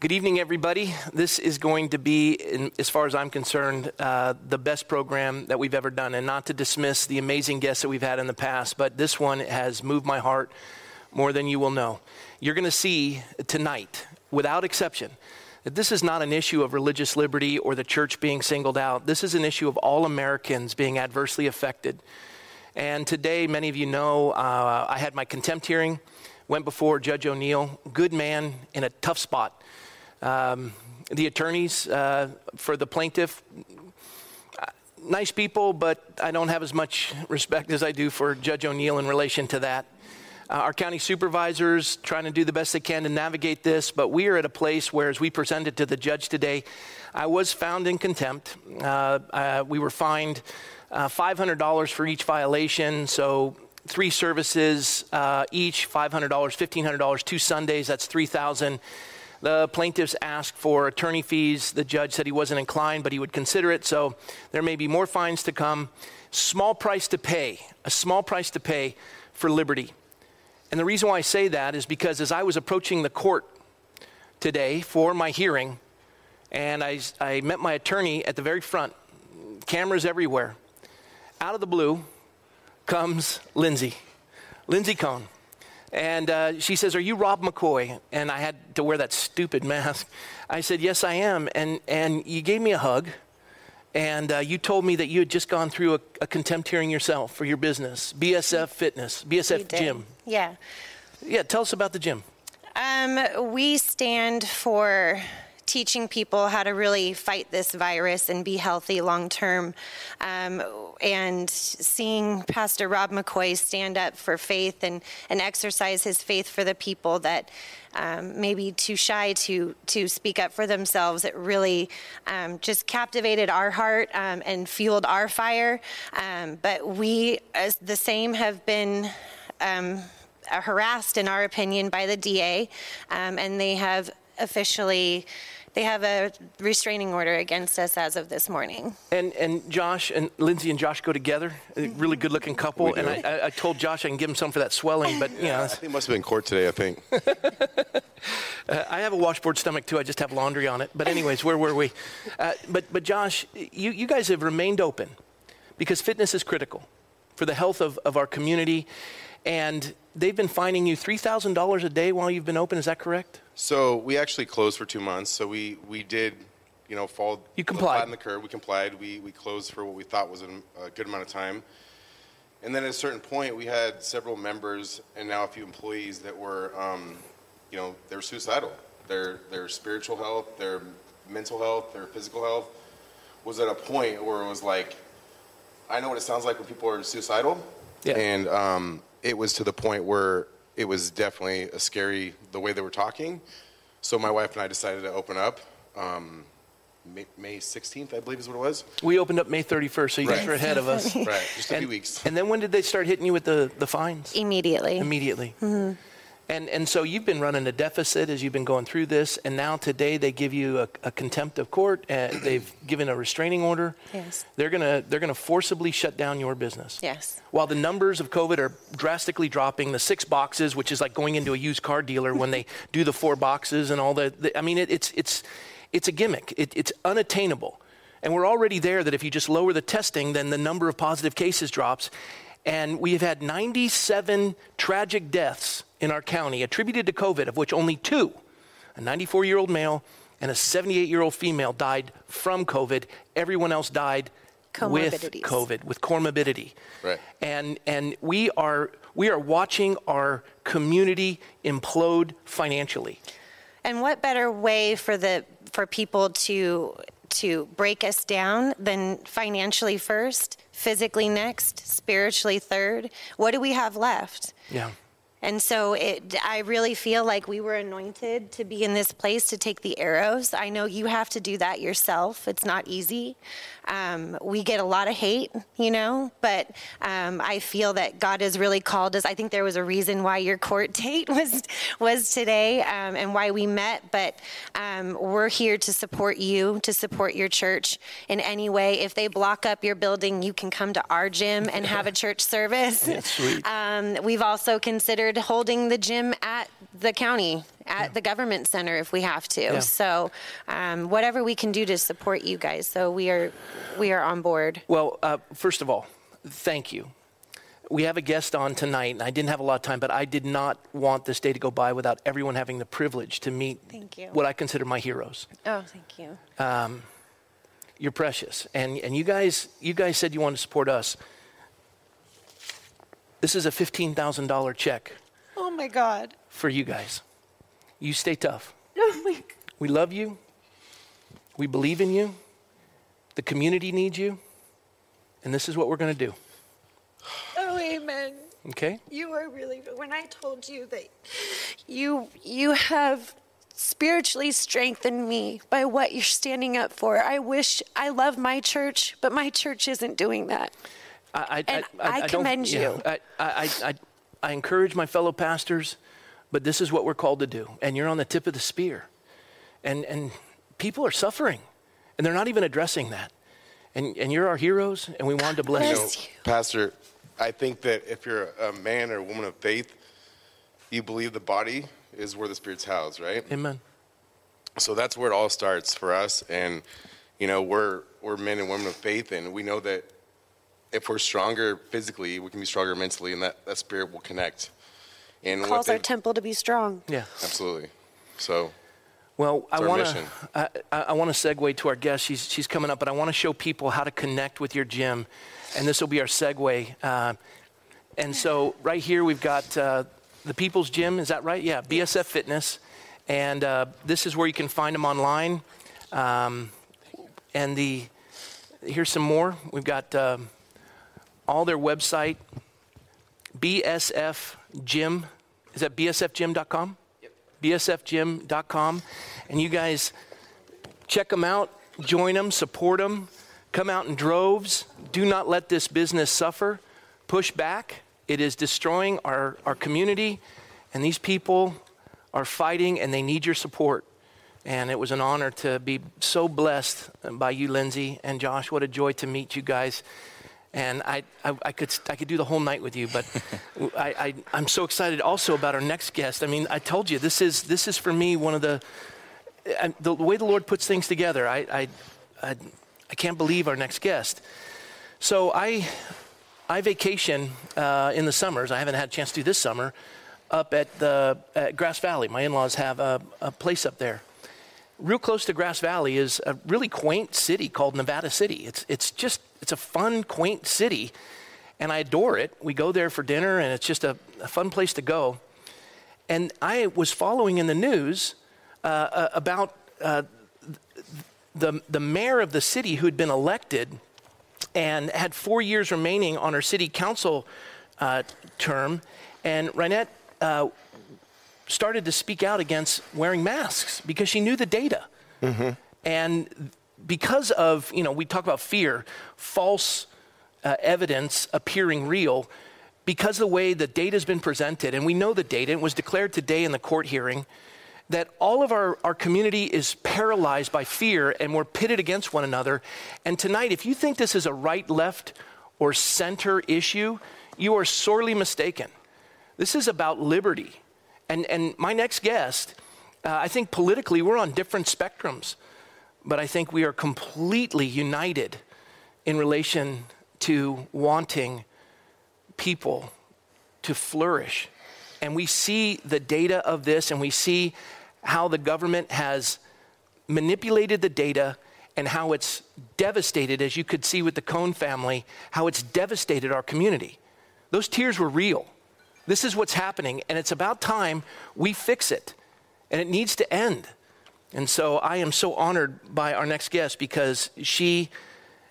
Good evening, everybody. This is going to be, in, as far as I'm concerned, uh, the best program that we've ever done. And not to dismiss the amazing guests that we've had in the past, but this one has moved my heart more than you will know. You're going to see tonight, without exception, that this is not an issue of religious liberty or the church being singled out. This is an issue of all Americans being adversely affected. And today, many of you know, uh, I had my contempt hearing, went before Judge O'Neill, good man in a tough spot. Um, the attorneys uh, for the plaintiff, uh, nice people, but I don't have as much respect as I do for Judge O'Neill in relation to that. Uh, our county supervisors trying to do the best they can to navigate this, but we are at a place where, as we presented to the judge today, I was found in contempt. Uh, uh, we were fined uh, $500 for each violation, so three services each, $500, $1,500, two Sundays, that's 3000 the plaintiffs asked for attorney fees. The judge said he wasn't inclined, but he would consider it. So there may be more fines to come. Small price to pay, a small price to pay for liberty. And the reason why I say that is because as I was approaching the court today for my hearing, and I, I met my attorney at the very front, cameras everywhere. Out of the blue comes Lindsay, Lindsay Cohn. And uh, she says, Are you Rob McCoy? And I had to wear that stupid mask. I said, Yes, I am. And, and you gave me a hug. And uh, you told me that you had just gone through a, a contempt hearing yourself for your business, BSF Fitness, BSF Gym. Yeah. Yeah, tell us about the gym. Um, we stand for teaching people how to really fight this virus and be healthy long term. Um, and seeing Pastor Rob McCoy stand up for faith and, and exercise his faith for the people that um, maybe too shy to to speak up for themselves. It really um, just captivated our heart um, and fueled our fire. Um, but we, as the same, have been um, harassed, in our opinion, by the DA, um, and they have officially they have a restraining order against us as of this morning. And and Josh and Lindsay and Josh go together, a really good looking couple. And I, I, told Josh I can give him some for that swelling, but you know. He must have been court today, I think. uh, I have a washboard stomach too. I just have laundry on it. But anyways, where were we? Uh, but but Josh, you you guys have remained open because fitness is critical for the health of, of our community. And they've been fining you $3,000 a day while you've been open. Is that correct? So we actually closed for two months. So we, we did, you know, fall you complied. in the curve. We complied. We, we closed for what we thought was a, a good amount of time. And then at a certain point, we had several members and now a few employees that were, um, you know, they were suicidal. Their, their spiritual health, their mental health, their physical health was at a point where it was like, I know what it sounds like when people are suicidal. Yeah. And um, it was to the point where it was definitely a scary the way they were talking. So my wife and I decided to open up. Um, May, May 16th, I believe is what it was. We opened up May 31st, so you guys were ahead of us. Right, just a and, few weeks. And then when did they start hitting you with the, the fines? Immediately. Immediately. Mm-hmm. And, and so you've been running a deficit as you've been going through this, and now today they give you a, a contempt of court. And they've given a restraining order. Yes. They're gonna they're gonna forcibly shut down your business. Yes. While the numbers of COVID are drastically dropping, the six boxes, which is like going into a used car dealer when they do the four boxes and all the, the I mean, it, it's it's it's a gimmick. It, it's unattainable. And we're already there that if you just lower the testing, then the number of positive cases drops. And we have had 97 tragic deaths in our county attributed to COVID, of which only two, a 94 year old male and a 78 year old female, died from COVID. Everyone else died with COVID, with comorbidity. Right. And, and we, are, we are watching our community implode financially. And what better way for, the, for people to, to break us down than financially first? physically next, spiritually third. What do we have left? Yeah. And so it, I really feel like we were anointed to be in this place to take the arrows. I know you have to do that yourself. It's not easy. Um, we get a lot of hate, you know, but um, I feel that God has really called us. I think there was a reason why your court date was was today um, and why we met. But um, we're here to support you, to support your church in any way. If they block up your building, you can come to our gym and have a church service. Um, we've also considered considered holding the gym at the county, at yeah. the government center if we have to. Yeah. So, um, whatever we can do to support you guys. So we are we are on board. Well, uh, first of all, thank you. We have a guest on tonight, and I didn't have a lot of time, but I did not want this day to go by without everyone having the privilege to meet what I consider my heroes. Oh, thank you. Um, you're precious, and and you guys you guys said you want to support us. This is a $15,000 check. Oh my God. For you guys. You stay tough. Oh. We love you. We believe in you. The community needs you. And this is what we're going to do. Oh, amen. Okay? You are really when I told you that you you have spiritually strengthened me by what you're standing up for. I wish I love my church, but my church isn't doing that. I, I, I, I commend you. I, I, I encourage my fellow pastors, but this is what we're called to do. And you're on the tip of the spear. And, and people are suffering, and they're not even addressing that. And, and you're our heroes, and we wanted to bless, you. you. Pastor, I think that if you're a man or a woman of faith, you believe the body is where the spirit's housed, right? Amen. So that's where it all starts for us. And, you know, we're, we're men and women of faith, and we know that if we're stronger physically, we can be stronger mentally, and that, that spirit will connect. And calls our temple to be strong. Yeah, absolutely. So, well, I want to I, I want to segue to our guest. She's she's coming up, but I want to show people how to connect with your gym, and this will be our segue. Uh, and so, right here, we've got uh, the People's Gym. Is that right? Yeah, BSF Fitness, and uh, this is where you can find them online. Um, and the here's some more. We've got. Um, all their website, BSF Gym. Is that bsfgym.com? Yep. bsfgym.com. And you guys check them out, join them, support them, come out in droves. Do not let this business suffer. Push back. It is destroying our, our community, and these people are fighting and they need your support. And it was an honor to be so blessed by you, Lindsay and Josh. What a joy to meet you guys and I, I, I, could, I could do the whole night with you, but I, I, am so excited also about our next guest. I mean, I told you, this is, this is for me one of the, the way the Lord puts things together. I, I, I, I can't believe our next guest. So I, I vacation uh, in the summers. I haven't had a chance to do this summer up at the at Grass Valley. My in-laws have a, a place up there real close to Grass Valley is a really quaint city called Nevada City. It's, it's just, it's a fun, quaint city, and I adore it. We go there for dinner, and it's just a, a fun place to go. And I was following in the news uh, uh about uh, the, the mayor of the city who'd been elected and had four years remaining on her city council uh, term. And Reinette uh, started to speak out against wearing masks because she knew the data. Mm-hmm. And because of, you know, we talk about fear, false uh, evidence appearing real, because of the way the data has been presented, and we know the data, it was declared today in the court hearing that all of our, our community is paralyzed by fear and we're pitted against one another. And tonight, if you think this is a right, left, or center issue, you are sorely mistaken. This is about liberty. And, and my next guest, uh, I think politically we're on different spectrums, but I think we are completely united in relation to wanting people to flourish. And we see the data of this, and we see how the government has manipulated the data and how it's devastated, as you could see with the Cone family, how it's devastated our community. Those tears were real. This is what's happening, and it's about time we fix it. And it needs to end. And so I am so honored by our next guest because she,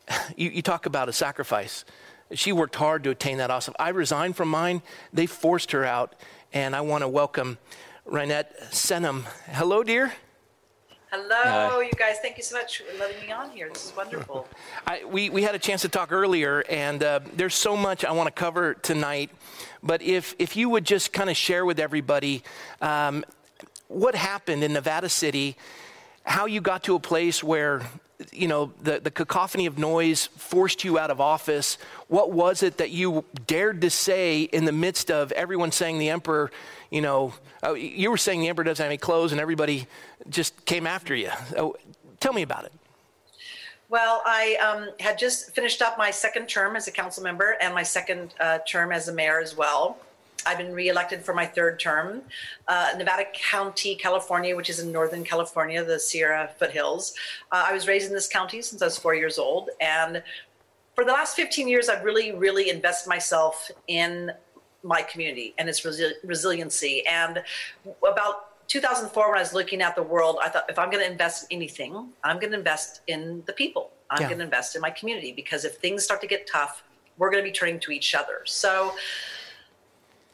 you, you talk about a sacrifice. She worked hard to attain that awesome. I resigned from mine, they forced her out, and I want to welcome Reinette Senum. Hello, dear. Hello, uh, you guys. Thank you so much for letting me on here. This is wonderful. I, we, we had a chance to talk earlier, and uh, there's so much I want to cover tonight. But if, if you would just kind of share with everybody um, what happened in Nevada City, how you got to a place where you know, the, the cacophony of noise forced you out of office. What was it that you dared to say in the midst of everyone saying the emperor, you know, oh, you were saying the emperor doesn't have any clothes and everybody just came after you. Oh, tell me about it. Well, I um, had just finished up my second term as a council member and my second uh, term as a mayor as well. I've been reelected for my third term. Uh, Nevada County, California, which is in Northern California, the Sierra foothills. Uh, I was raised in this county since I was four years old. And for the last 15 years, I've really, really invested myself in my community and its resi- resiliency. And about 2004, when I was looking at the world, I thought if I'm going to invest in anything, I'm going to invest in the people. I'm yeah. going to invest in my community because if things start to get tough, we're going to be turning to each other. So,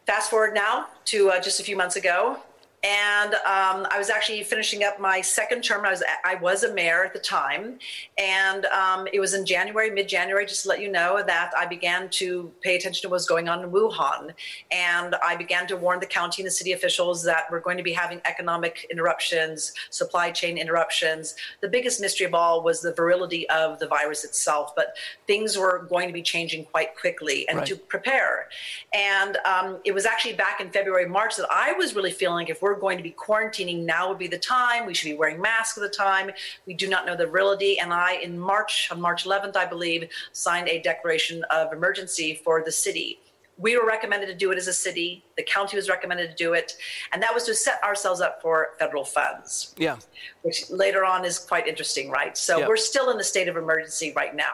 fast forward now to uh, just a few months ago, and um, I was actually finishing up my second term. I was I was a mayor at the time, and um, it was in January, mid-January. Just to let you know that I began to pay attention to what was going on in Wuhan, and I began to warn the county and the city officials that we're going to be having economic interruptions, supply chain interruptions. The biggest mystery of all was the virility of the virus itself, but things were going to be changing quite quickly, and right. to prepare. And um, it was actually back in February, March that I was really feeling if we're we're going to be quarantining, now would be the time. We should be wearing masks at the time. We do not know the virility. And I, in March, on March 11th, I believe, signed a declaration of emergency for the city. We were recommended to do it as a city. The county was recommended to do it. And that was to set ourselves up for federal funds. Yeah. Which later on is quite interesting, right? So yeah. we're still in the state of emergency right now.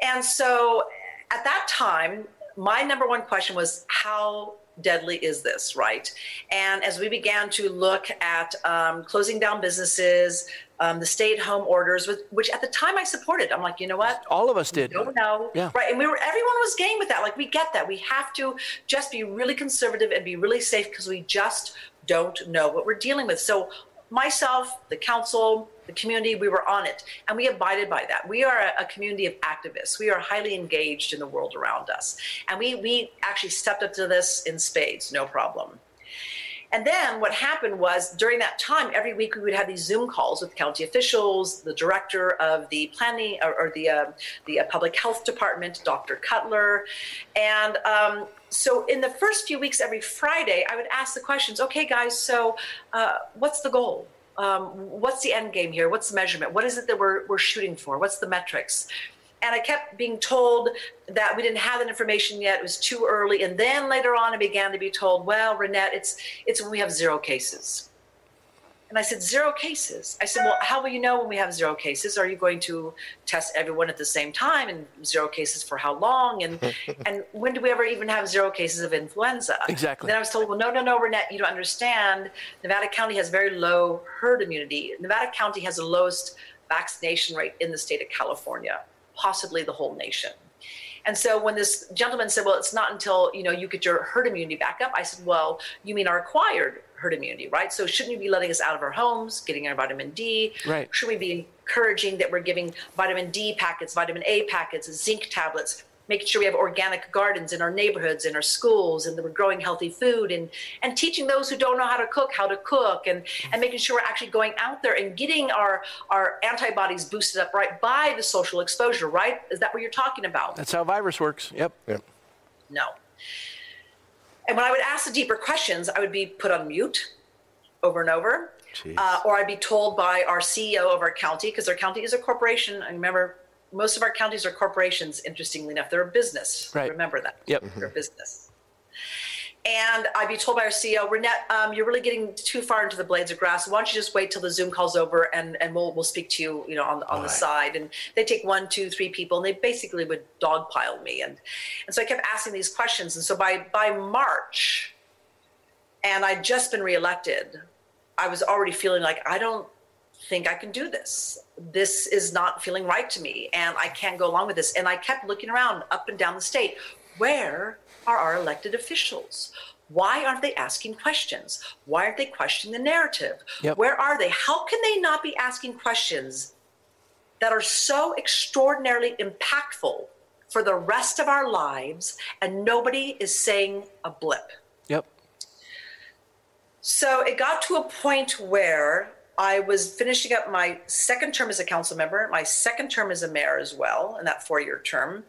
And so at that time, my number one question was how deadly is this, right? And as we began to look at um, closing down businesses, um, the stay-at-home orders, which at the time I supported, I'm like, you know what? All of us did. Don't know, yeah. right? And we were, everyone was game with that. Like, we get that. We have to just be really conservative and be really safe because we just don't know what we're dealing with. So myself, the council, the community, we were on it and we abided by that. We are a, community of activists. We are highly engaged in the world around us. And we, we actually stepped up to this in spades, no problem. And then what happened was during that time, every week we would have these Zoom calls with county officials, the director of the planning or, or the uh, the uh, public health department, Dr. Cutler, and um, so in the first few weeks, every Friday, I would ask the questions. Okay, guys, so uh, what's the goal? Um, what's the end game here? What's the measurement? What is it that we're, we're shooting for? What's the metrics? And I kept being told that we didn't have that information yet. It was too early. And then later on, I began to be told, well, Reinette, it's, it's when we have zero cases. And I said, zero cases. I said, well, how will you know when we have zero cases? Are you going to test everyone at the same time and zero cases for how long? And and when do we ever even have zero cases of influenza? Exactly. then I was told, well, no, no, no, Reinette, you don't understand. Nevada County has very low herd immunity. Nevada County has the lowest vaccination rate in the state of California, possibly the whole nation. And so when this gentleman said, well, it's not until, you know, you get your herd immunity back up, I said, well, you mean our acquired herd immunity, right? So shouldn't we be letting us out of our homes, getting our vitamin D? Right. Should we be encouraging that we're giving vitamin D packets, vitamin A packets, zinc tablets, making sure we have organic gardens in our neighborhoods, in our schools, and that we're growing healthy food, and and teaching those who don't know how to cook how to cook, and and making sure we're actually going out there and getting our our antibodies boosted up right by the social exposure, right? Is that what you're talking about? That's how virus works. Yep. Yep. No. And when I would ask the deeper questions, I would be put on mute over and over. Uh, or I'd be told by our CEO of our county, because our county is a corporation. I remember most of our counties are corporations, interestingly enough. They're a business. Right. Remember that. Yep. They're a business. And I'd be told by our CEO, Reinette, um, you're really getting too far into the blades of grass. Why don't you just wait till the Zoom call's over and, and we'll, we'll speak to you, you know, on, on the side. And they take one, two, three people and they basically would dogpile me. And, and so I kept asking these questions. And so by, by March, and I'd just been reelected, I was already feeling like, I don't think I can do this. This is not feeling right to me. And I can't go along with this. And I kept looking around up and down the state. Where are our elected officials? Why aren't they asking questions? Why aren't they questioning the narrative? Yep. Where are they? How can they not be asking questions that are so extraordinarily impactful for the rest of our lives and nobody is saying a blip? Yep. So it got to a point where I was finishing up my second term as a council member, my second term as a mayor as well, in that four year term.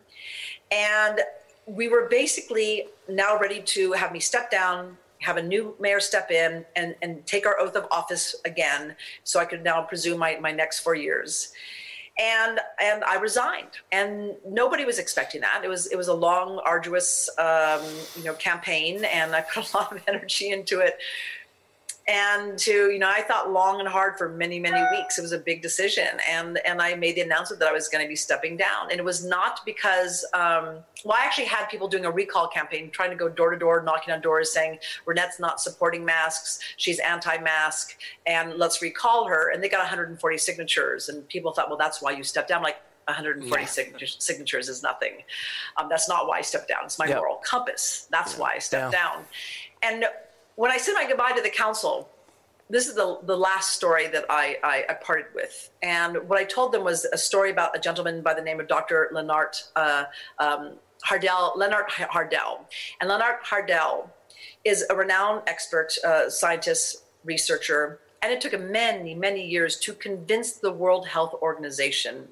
And we were basically now ready to have me step down, have a new mayor step in, and, and take our oath of office again so I could now presume my, my next four years. And and I resigned, and nobody was expecting that. It was it was a long, arduous, um, you know, campaign, and I put a lot of energy into it and to you know i thought long and hard for many many weeks it was a big decision and and i made the announcement that i was going to be stepping down and it was not because um, well i actually had people doing a recall campaign trying to go door to door knocking on doors saying reinette's not supporting masks she's anti-mask and let's recall her and they got 140 signatures and people thought well that's why you stepped down like 140 yeah. signatures, signatures is nothing. Um, that's not why I stepped down. It's my yep. moral compass. That's yeah. why I stepped yeah. down. And when I said my goodbye to the council, this is the, the last story that I, I, I, parted with. And what I told them was a story about a gentleman by the name of Dr. Leonard uh, um, Hardell, Leonard Hardell. And Leonard Hardell is a renowned expert, uh, scientist, researcher, and it took him many, many years to convince the World Health Organization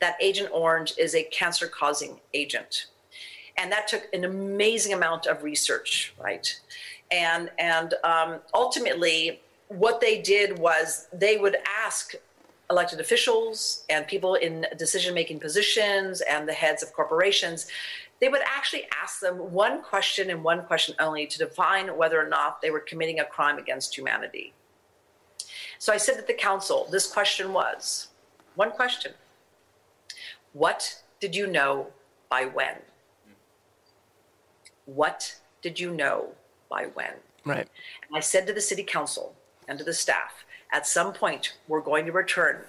that Agent Orange is a cancer causing agent. And that took an amazing amount of research, right? And and um, ultimately what they did was they would ask elected officials and people in decision making positions and the heads of corporations they would actually ask them one question and one question only to define whether or not they were committing a crime against humanity. So i said to the council this question was one question. What did you know by when? What did you know by when. Right. And I said to the city council and to the staff, at some point, we're going to return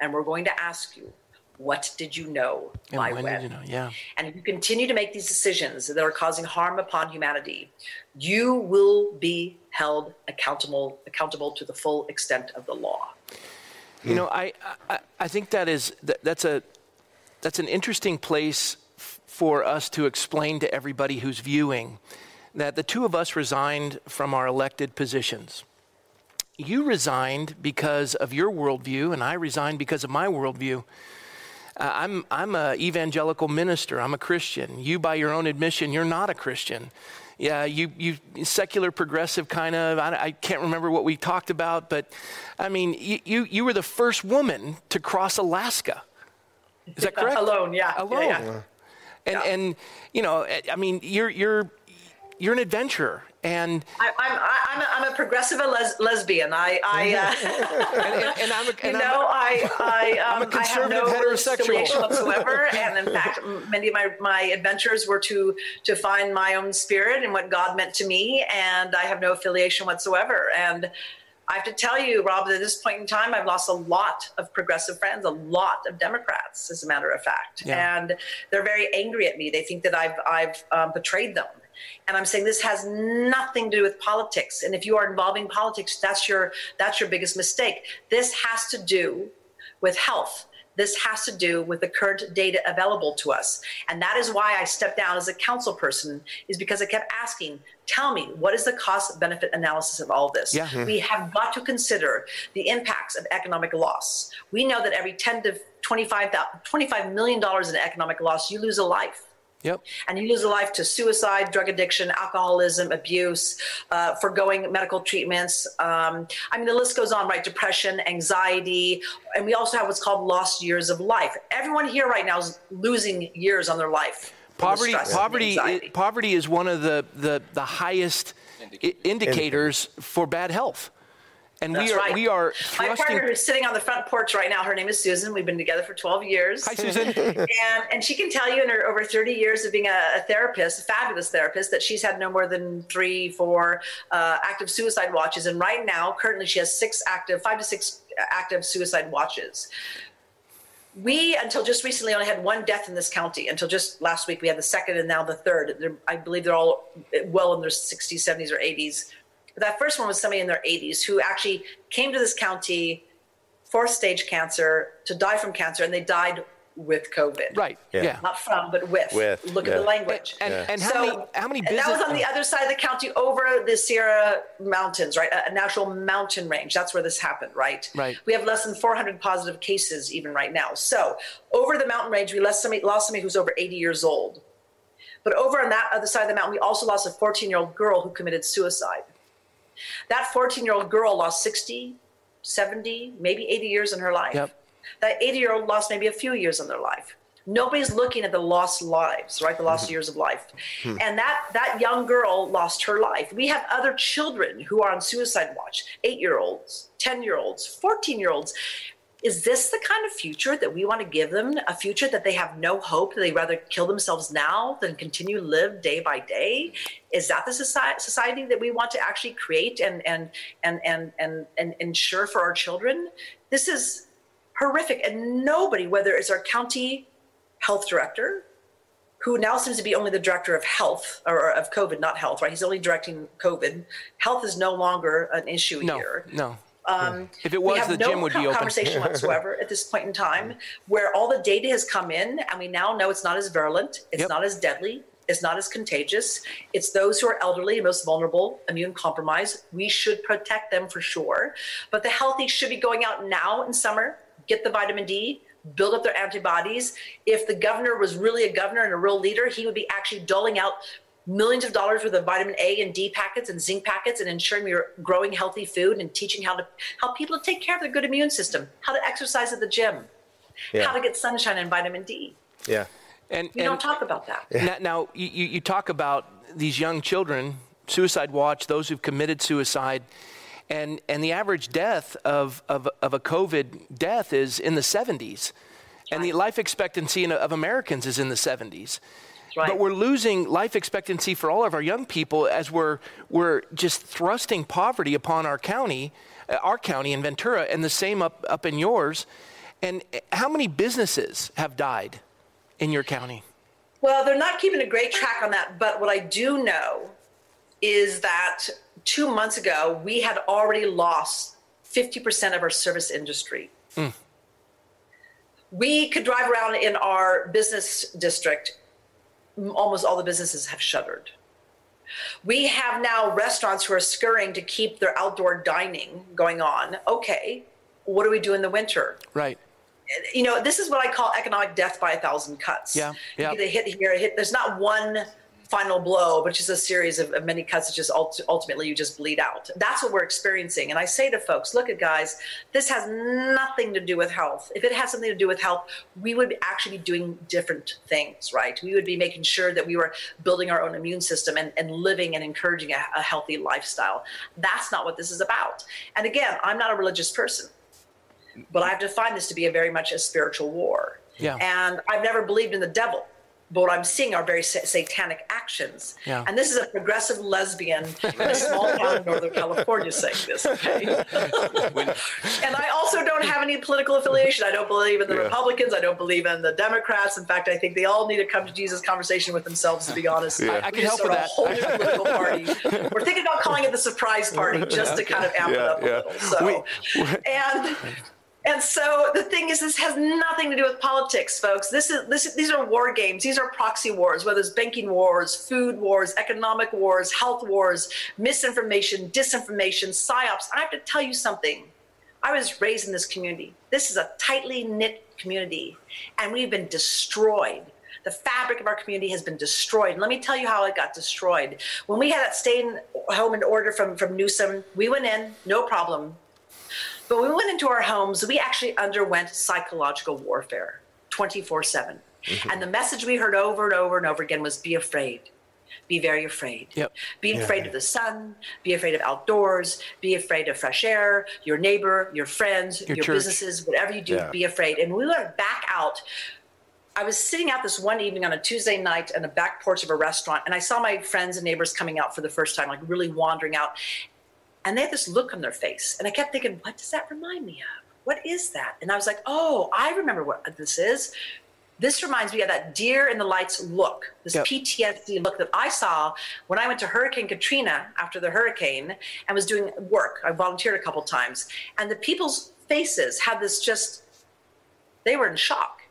and we're going to ask you, what did you know and by when? when? Did you know? Yeah. And if you continue to make these decisions that are causing harm upon humanity, you will be held accountable accountable to the full extent of the law. You know, I, I, I think that is that, that's a that's an interesting place f- for us to explain to everybody who's viewing that the two of us resigned from our elected positions. You resigned because of your worldview, and I resigned because of my worldview. Uh, I'm, I'm an evangelical minister. I'm a Christian. You, by your own admission, you're not a Christian. Yeah, you, you secular progressive kind of. I, I can't remember what we talked about, but I mean, you, you, you were the first woman to cross Alaska. Is that correct? Alone, yeah. Alone. Yeah, yeah. And, yeah. and, you know, I mean, you're, you're, you're an adventurer. And I, am I'm, I'm, I'm a progressive les- lesbian. I, I uh, and, and, and, I'm a, and you know, I, I, um, I'm a conservative I have no heterosexual whatsoever. and in fact, many of my, my adventures were to to find my own spirit and what God meant to me, and I have no affiliation whatsoever. And I have to tell you, Rob, at this point in time, I've lost a lot of progressive friends, a lot of Democrats, as a matter of fact, yeah. and they're very angry at me. They think that I've I've um, betrayed them and i'm saying this has nothing to do with politics. And if you are involving politics that's your that's your biggest mistake. This has to do with health. This has to do with the current data available to us. And that is why i stepped down as a council person is because i kept asking tell me what is the cost benefit analysis of all this? Yeah. Hmm. we have got to consider the impacts of economic loss. We know that every 10 to 25, $25 million in economic loss you lose a life Yep. And you lose a life to suicide, drug addiction, alcoholism, abuse, uh, foregoing medical treatments. Um, I mean, the list goes on, right? Depression, anxiety, and we also have what's called lost years of life. Everyone here right now is losing years on their life. Poverty, poverty, poverty is one of the the, the highest indicators for bad health. And That's we are right. we are. My partner is sitting on the front porch right now. Her name is Susan. We've been together for 12 years. Hi, Susan. and and she can tell you in her over 30 years of being a, a therapist, a fabulous therapist, that she's had no more than three, four uh, active suicide watches. And right now, currently, she has six active, five to six active suicide watches we until just recently only had one death in this county until just last week we had the second and now the third they're, i believe they're all well in their 60s 70s or 80s that first one was somebody in their 80s who actually came to this county fourth stage cancer to die from cancer and they died with COVID. Right. Yeah. yeah. Not from, but with. With. Look yeah. at the language. And, and, and how so, many how many business, And that was on the other side of the county over the Sierra Mountains, right? A, a natural mountain range. That's where this happened, right? Right. We have less than 400 positive cases even right now. So over the mountain range, we lost somebody, lost somebody who's over 80 years old. But over on that other side of the mountain, we also lost a 14 year old girl who committed suicide. That 14 year old girl lost 60, 70, maybe 80 years in her life. Yep. That 80 year old lost maybe a few years in their life. Nobody's looking at the lost lives, right? The lost mm-hmm. years of life. Hmm. And that, that young girl lost her life. We have other children who are on suicide watch eight year olds, 10 year olds, 14 year olds is this the kind of future that we want to give them a future that they have no hope that they rather kill themselves now than continue to live day by day? Is that the society that we want to actually create and and and and and, and ensure for our children? This is horrific and nobody whether it's our county health director who now seems to be only the director of health or of covid not health right? He's only directing covid. Health is no longer an issue no, here. no um, if it was, the no gym would be open. conversation whatsoever at this point in time, where all the data has come in, and we now know it's not as virulent, it's yep. not as deadly, it's not as contagious. It's those who are elderly, most vulnerable, immune compromised. We should protect them for sure. But the healthy should be going out now in summer, get the vitamin D, build up their antibodies. If the governor was really a governor and a real leader, he would be actually doling out millions of dollars worth of vitamin A and D packets and zinc packets and ensuring we are growing healthy food and teaching how to help people to take care of their good immune system, how to exercise at the gym, yeah. how to get sunshine and vitamin D. Yeah. And we and don't talk about that. Now, now you, you talk about these young children, suicide watch, those who've committed suicide, and, and the average death of, of, of a COVID death is in the 70s. And the life expectancy of Americans is in the 70s. Right. But we're losing life expectancy for all of our young people as we're, we're just thrusting poverty upon our county, uh, our county in Ventura, and the same up, up in yours. And uh, how many businesses have died in your county? Well, they're not keeping a great track on that. But what I do know is that two months ago, we had already lost 50% of our service industry. Mm. We could drive around in our business district almost all the businesses have shuttered. We have now restaurants who are scurrying to keep their outdoor dining going on. Okay, what do we do in the winter? Right. You know, this is what I call economic death by a thousand cuts. Yeah. Yeah. They hit here, hit. There's not one final blow, which is a series of, of many cuts that just ultimately you just bleed out. That's what we're experiencing. And I say to folks, look at guys, this has nothing to do with health. If it had something to do with health, we would actually be doing different things, right? We would be making sure that we were building our own immune system and, and living and encouraging a, a healthy lifestyle. That's not what this is about. And again, I'm not a religious person, but I've defined this to be a very much a spiritual war. Yeah. And I've never believed in the devil but what I'm seeing are very satanic actions. Yeah. And this is a progressive lesbian in a small town in Northern California saying this, okay? and I also don't have any political affiliation. I don't believe in the yeah. Republicans. I don't believe in the Democrats. In fact, I think they all need to come to Jesus conversation with themselves, to be honest. Yeah. I, I can help with that. A whole new political party. We're thinking about calling it the surprise party just to kind of amp yeah, it up a little. So, and and so the thing is, this has nothing to do with politics, folks. This is this, these are war games. These are proxy wars, whether it's banking wars, food wars, economic wars, health wars, misinformation, disinformation, psyops. I have to tell you something. I was raised in this community. This is a tightly knit community, and we've been destroyed. The fabric of our community has been destroyed. And let me tell you how it got destroyed. When we had that stay home in order from, from Newsom, we went in, no problem but when we went into our homes, we actually underwent psychological warfare 24 7. Mm-hmm. And the message we heard over and over and over again was be afraid. Be very afraid. Yep. Be yeah. afraid of the sun. Be afraid of outdoors. Be afraid of fresh air, your neighbor, your friends, your, your businesses, whatever you do, yeah. be afraid. And we went back out I was sitting out this one evening on a Tuesday night on the back porch of a restaurant, and I saw my friends and neighbors coming out for the first time, like really wandering out and they had this look on their face. And I kept thinking, what does that remind me of? What is that? And I was like, oh, I remember what this is. This reminds me of that deer in the lights look, this yep. PTSD look that I saw when I went to Hurricane Katrina after the hurricane and was doing work. I volunteered a couple times. And the people's faces had this just, they were in shock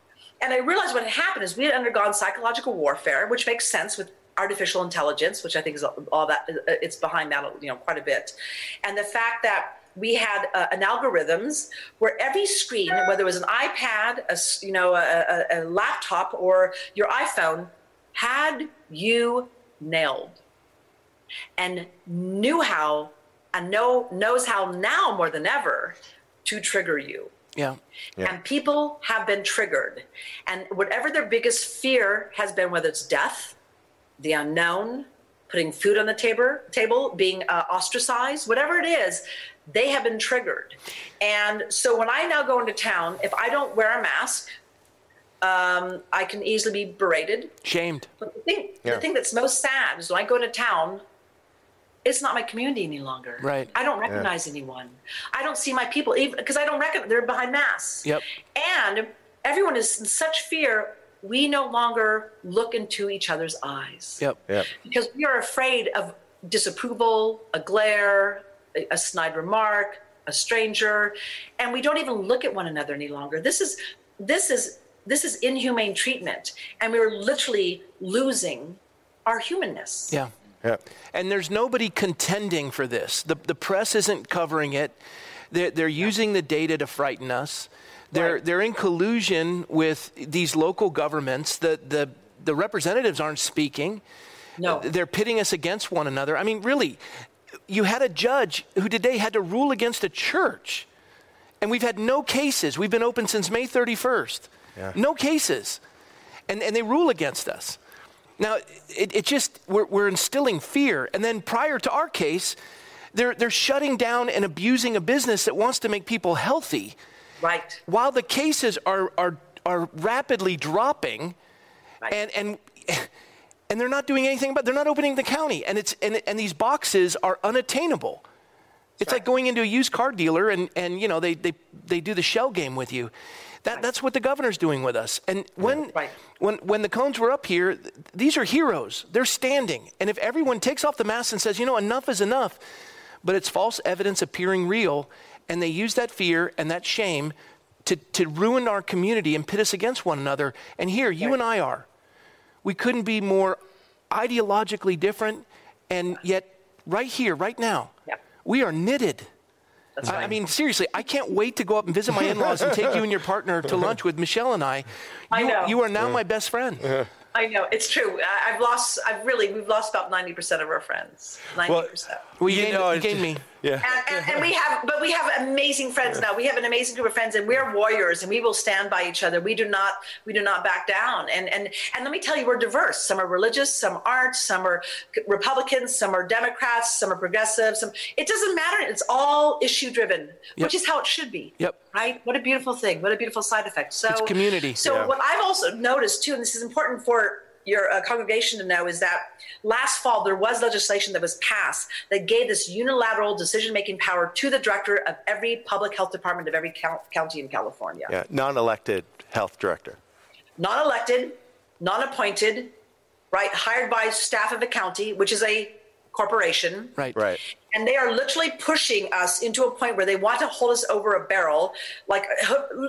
and I realized what had happened is we had undergone psychological warfare, which makes sense with artificial intelligence, which I think is all that it's behind that, you know, quite a bit, and the fact that we had uh, an algorithms where every screen, whether it was an iPad, a, you know, a, a, a laptop, or your iPhone, had you nailed and knew how and know knows how now more than ever to trigger you. Yeah. yeah. And people have been triggered. And whatever their biggest fear has been, whether it's death, the unknown, putting food on the table, table being uh, ostracized, whatever it is, they have been triggered. And so when I now go into town, if I don't wear a mask, um, I can easily be berated, shamed. But the thing, yeah. the thing that's most sad is when I go into town, it's not my community any longer. Right. I don't recognize yeah. anyone. I don't see my people even because I don't recognize they're behind masks. Yep. And everyone is in such fear. We no longer look into each other's eyes. Yep. Yep. Because we are afraid of disapproval, a glare, a, a snide remark, a stranger, and we don't even look at one another any longer. This is this is this is inhumane treatment, and we're literally losing our humanness. Yeah. Yeah. And there's nobody contending for this. The, the press isn't covering it. They're, they're using the data to frighten us. They're, right. they're in collusion with these local governments. The, the, the representatives aren't speaking. No. They're pitting us against one another. I mean, really, you had a judge who today had to rule against a church. And we've had no cases. We've been open since May 31st. Yeah. No cases. And, and they rule against us. Now, it, it just, we're, we're instilling fear. And then prior to our case, they're, they're shutting down and abusing a business that wants to make people healthy. Right. While the cases are, are, are rapidly dropping, right. and, and, and they're not doing anything about They're not opening the county. And, it's, and, and these boxes are unattainable. It's right. like going into a used car dealer and, and you know, they, they, they do the shell game with you. That, right. That's what the governor's doing with us. And when, right. when, when the cones were up here, these are heroes. They're standing. And if everyone takes off the mask and says, you know, enough is enough, but it's false evidence appearing real, and they use that fear and that shame to, to ruin our community and pit us against one another. And here, you right. and I are. We couldn't be more ideologically different, and yet, right here, right now, yep. we are knitted. I, I mean, seriously, I can't wait to go up and visit my in-laws and take you and your partner to lunch with Michelle and I. You, I know. you are now my best friend. I know it's true. I, have lost. I've really. We've lost about ninety percent of our friends. Ninety percent. Well, you, you know, you gained me. Yeah. And, and, and, we have, but we have amazing friends now. We have an amazing group of friends, and we're warriors, and we will stand by each other. We do not, we do not back down. And and and let me tell you, we're diverse. Some are religious, some aren't. Some are Republicans, some are Democrats, some are progressive. Some it doesn't matter. It's all issue driven, yep. which is how it should be. Yep. Right. What a beautiful thing. What a beautiful side effect. So it's community. So yeah. what I've also noticed too, and this is important for your uh, congregation to know is that last fall there was legislation that was passed that gave this unilateral decision making power to the director of every public health department of every county in California. Yeah, non elected health director. Non elected, non appointed, right, hired by staff of the county, which is a corporation. Right. Right. And they are literally pushing us into a point where they want to hold us over a barrel, like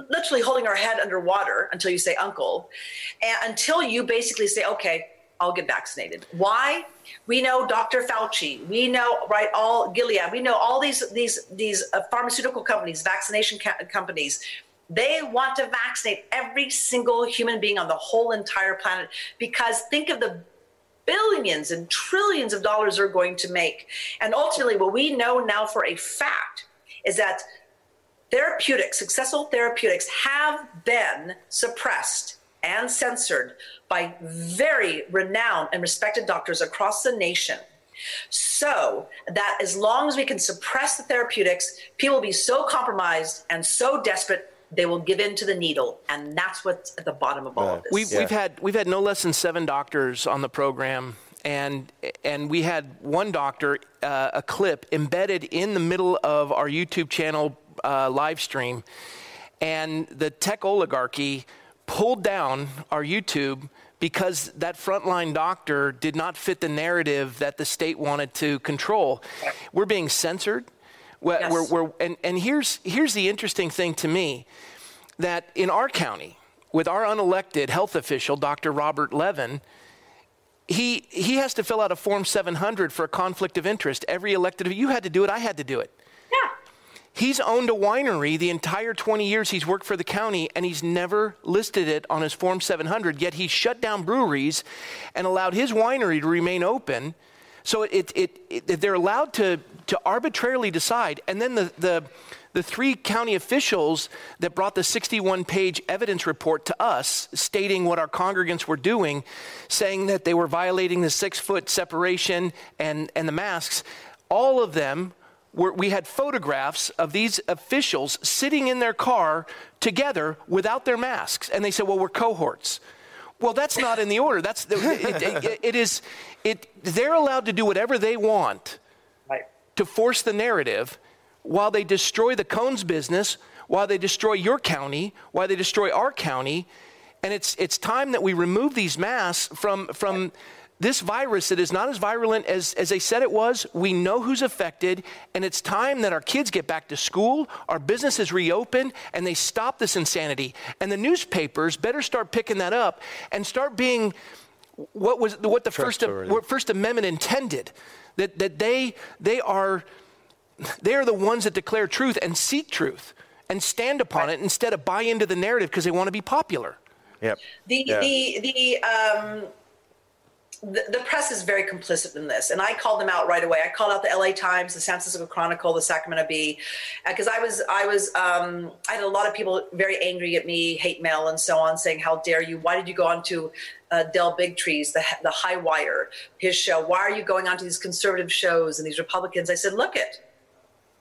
literally holding our head underwater until you say uncle, and until you basically say, okay, I'll get vaccinated. Why? We know Dr. Fauci. We know right all Gilead. We know all these these these uh, pharmaceutical companies, vaccination ca- companies. They want to vaccinate every single human being on the whole entire planet because think of the billions and trillions of dollars are going to make. And ultimately, what we know now for a fact is that therapeutics, successful therapeutics, have been suppressed and censored by very renowned and respected doctors across the nation. So that as long as we can suppress the therapeutics, people will be so compromised and so desperate they will give in to the needle, and that's what's at the bottom of all of this. We've, yeah. we've had we've had no less than seven doctors on the program, and and we had one doctor uh, a clip embedded in the middle of our YouTube channel uh, live stream, and the tech oligarchy pulled down our YouTube because that frontline doctor did not fit the narrative that the state wanted to control. We're being censored. We're, yes. we're, we're, and, and here's, here's the interesting thing to me that in our county, with our unelected health official, Dr. Robert Levin, he, he has to fill out a Form 700 for a conflict of interest. Every elected, you had to do it, I had to do it. Yeah. He's owned a winery the entire 20 years he's worked for the county, and he's never listed it on his Form 700, yet he shut down breweries and allowed his winery to remain open. So it, it, it, they're allowed to, to arbitrarily decide. And then the, the, the three county officials that brought the 61 page evidence report to us, stating what our congregants were doing, saying that they were violating the six foot separation and, and the masks, all of them were, we had photographs of these officials sitting in their car together without their masks. And they said, well, we're cohorts. Well, that's not in the order. That's the, it, it, it is. It, they're allowed to do whatever they want Right. to force the narrative while they destroy the Cones business, while they destroy your county, while they destroy our county. And it's, it's time that we remove these masks from, from this virus that is not as virulent as, as they said it was. We know who's affected, and it's time that our kids get back to school, our businesses reopen, and they stop this insanity. And the newspapers better start picking that up and start being what was what the first, what First Amendment intended. That, that they, they are they are the ones that declare truth and seek truth and stand upon it instead of buy into the narrative because they want to be popular. Yep. The Yeah. the the um the, press is very complicit in this, and I called them out right away. I called out the L.A. Times, the San Francisco Chronicle, the Sacramento Bee, because I was I was um, I had a lot of people very angry at me, hate mail and so on, saying, "How dare you? Why did you go on to uh, Del Bigtree's, the the High Wire, his show? Why are you going on to these conservative shows and these Republicans?" I said, "Look it."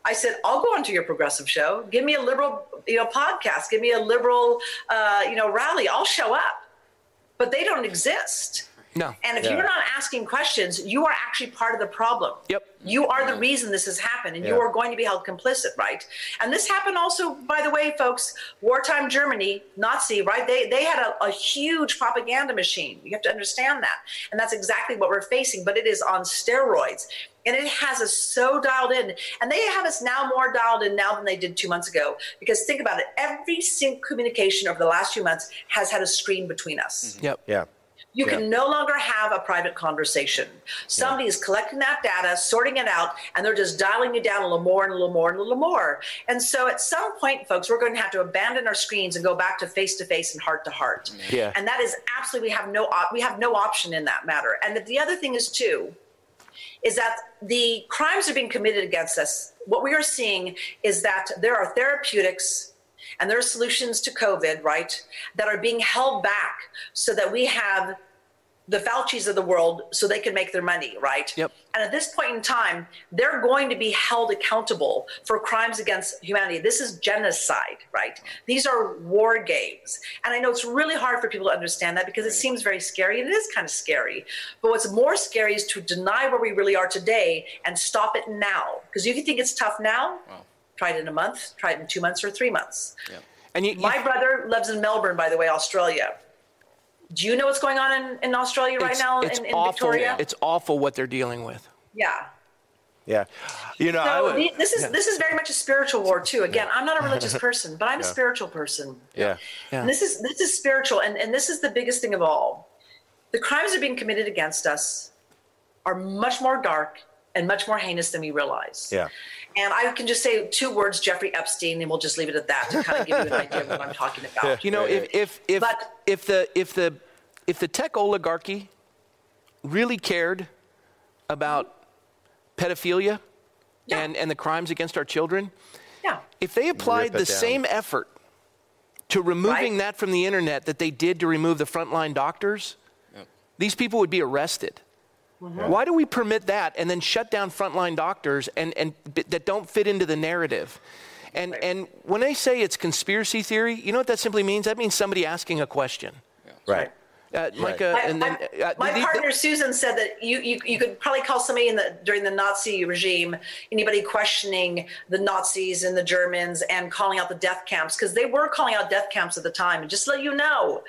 I said, I'll go onto your progressive show. Give me a liberal, you know, podcast. Give me a liberal, uh, you know, rally. I'll show up. But they don't exist. No. And if Yeah. you're not asking questions, you are actually part of the problem. Yep. You are the mm-hmm. reason this has happened, and you are going to be held complicit, right? And this happened also, by the way, folks, wartime Germany, Nazi, right? They they had a, a huge propaganda machine. You have to understand that. And that's exactly what we're facing, but it is on steroids. And it has us so dialed in. And they have us now more dialed in now than they did two months ago. Because think about it, every single communication over the last few months has had a screen between us. Yep. Yeah. You Yeah. can no longer have a private conversation. Somebody is collecting that data, sorting it out, and they're just dialing you down a little more and a little more and a little more. And so at some point, folks, we're going to have to abandon our screens and go back to face to face and heart to heart. Yeah. And that is absolutely we have no op- we have no option in that matter. And the other thing is too is that the crimes are being committed against us. What we are seeing is that there are therapeutics and there are solutions to COVID, right, that are being held back so that we have the Fauci's of the world so they can make their money, right? Yep. And at this point in time, they're going to be held accountable for crimes against humanity. This is genocide, right? These are war games. And I know it's really hard for people to understand that because it seems very scary, and it is kind of scary. But what's more scary is to deny where we really are today and stop it now. Because if you think it's tough now, try it in a month, try it in two months or three months. Yeah. And you, you- My brother lives in Melbourne, by the way, Australia. Do you know what's going on in, in Australia right it's, now it's in, in awful. Victoria? It's awful what they're dealing with. yeah. Yeah. You know, I So would, the- this is this is very much a spiritual war too. Again, I'm not a religious person, but I'm a spiritual person. yeah. Yeah. And this is this is spiritual, and, and this is the biggest thing of all. The crimes that are being committed against us are much more dark and much more heinous than we realize. Yeah. And I can just say two words, Jeffrey Epstein, and we'll just leave it at that to kind of give you an idea of what I'm talking about. You know, if if if, But- if the if the if the tech oligarchy really cared about pedophilia Yeah. and, and the crimes against our children, Yeah. if they applied the down. same effort to removing Right. that from the internet that they did to remove the frontline doctors, these people would be arrested. Mm-hmm. Why do we permit that and then shut down frontline doctors and, and b- that don't fit into the narrative? And, and when they say it's conspiracy theory, you know what that simply means? That means somebody asking a question. Right. Uh, Micah, My, and then uh, my the- the- partner Susan said that you, you you could probably call somebody in the during the Nazi regime anybody questioning the Nazis and the Germans and calling out the death camps because they were calling out death camps at the time. And just to let you know,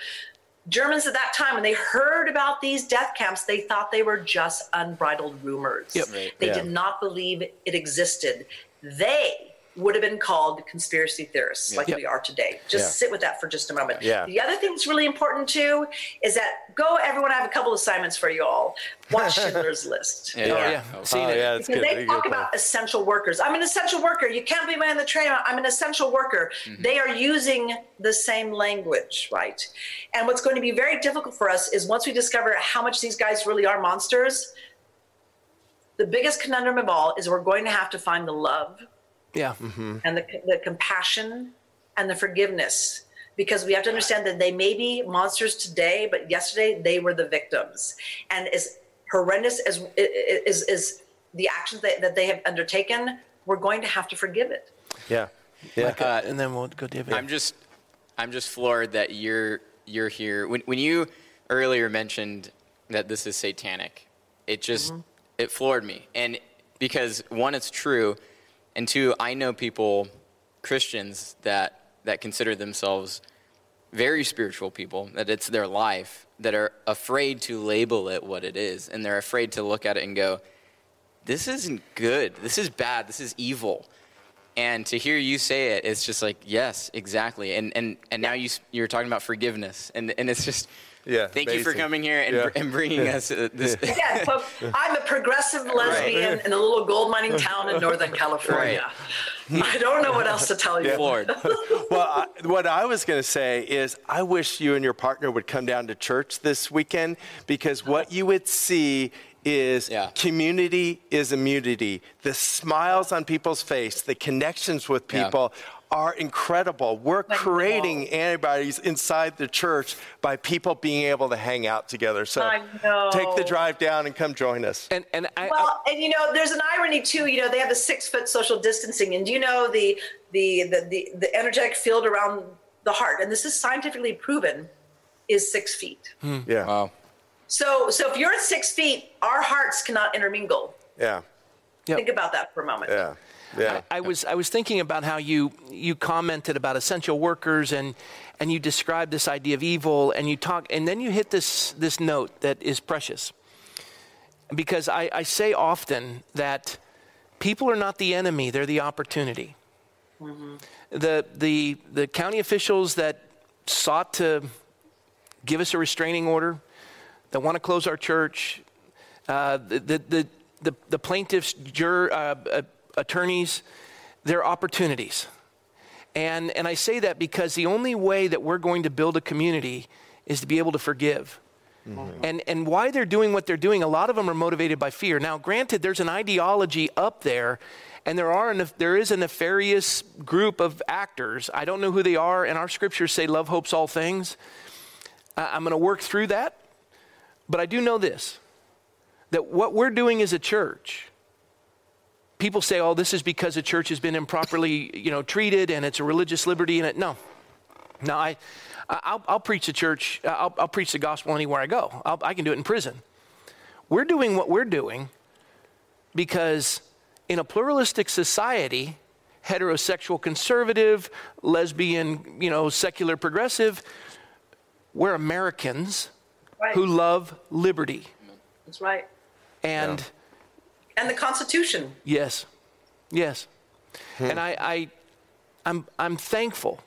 Germans at that time when they heard about these death camps, they thought they were just unbridled rumors. Yep. They Yeah. did not believe it existed. They would have been called conspiracy theorists like Yep. we are today. Just Yeah. sit with that for just a moment. Yeah. The other thing that's really important too is that go everyone. I have a couple assignments for you all. Watch Schindler's List. Yeah. Oh, yeah. Seen Oh, it. yeah, Because they talk about point. essential workers. I'm an essential worker. You can't be man the train. I'm an essential worker. Mm-hmm. They are using the same language, right? And what's going to be very difficult for us is once we discover how much these guys really are monsters, the biggest conundrum of all is we're going to have to find the love Yeah. and the, the compassion and the forgiveness because we have to understand that they may be monsters today but yesterday they were the victims and as horrendous as is, is the actions that, that they have undertaken we're going to have to forgive it Yeah. Yeah. Uh, and then we'll go David. I'm just, I'm just floored that you're you're here. When when you earlier mentioned that this is satanic, it just it floored me. And because one, it's true, and two, I know people, Christians that that consider themselves very spiritual people, that it's their life, that are afraid to label it what it is, and they're afraid to look at it and go, "This isn't good. This is bad. This is evil." And to hear you say it, it's just like, yes, exactly. And and and now you, you're talking about forgiveness, and and it's just, Yeah, Thank you for coming here and, Yeah. and bringing us uh, this. yeah folks, i'm a progressive lesbian in a little gold mining town in northern california i don't know what else to tell you Floored. well, I, what I was going to say is, I wish you and your partner would come down to church this weekend because what you would see is Yeah. community is immunity. The smiles on people's face, the connections with Yeah. People are incredible. We're Like creating walls. antibodies inside the church by people being able to hang out together. So take the drive down and come join us. and and I, Well, and you know, there's an irony too. You know, they have the six foot social distancing, and you know the the the the, the energetic field around the heart, and this is scientifically proven, is six feet. Hmm. Yeah. Wow. So, so if you're at six feet, our hearts cannot intermingle. Yeah. Yep. Think about that for a moment. Yeah. Yeah. I was I was thinking about how you you commented about essential workers and and you described this idea of evil and you talk and then you hit this this note that is precious. Because I, I say often that people are not the enemy, they're the opportunity. The the the county officials that sought to give us a restraining order, that want to close our church, uh, the, the, the, the, the plaintiffs, jur, uh, uh, attorneys, their opportunities. And, and I say that because the only way that we're going to build a community is to be able to forgive. Mm-hmm. And, and why they're doing what they're doing, a lot of them are motivated by fear. Now, granted, there's an ideology up there, and there, are there is a nefarious group of actors. I don't know who they are, and our scriptures say love hopes all things. I- I'm going to work through that. But I do know this that what we're doing as a church, people say, oh, this is because the church has been improperly you know, treated and it's a religious liberty in it. No. No, I, I'll, I'll preach the church, I'll, I'll preach the gospel anywhere I go. I'll, I can do it in prison. We're doing what we're doing because in a pluralistic society, heterosexual conservative, lesbian, you know, secular progressive, we're Americans Right. who love liberty. That's right. And And the Constitution. yes, yes. Hmm. And I, I, I'm, I'm thankful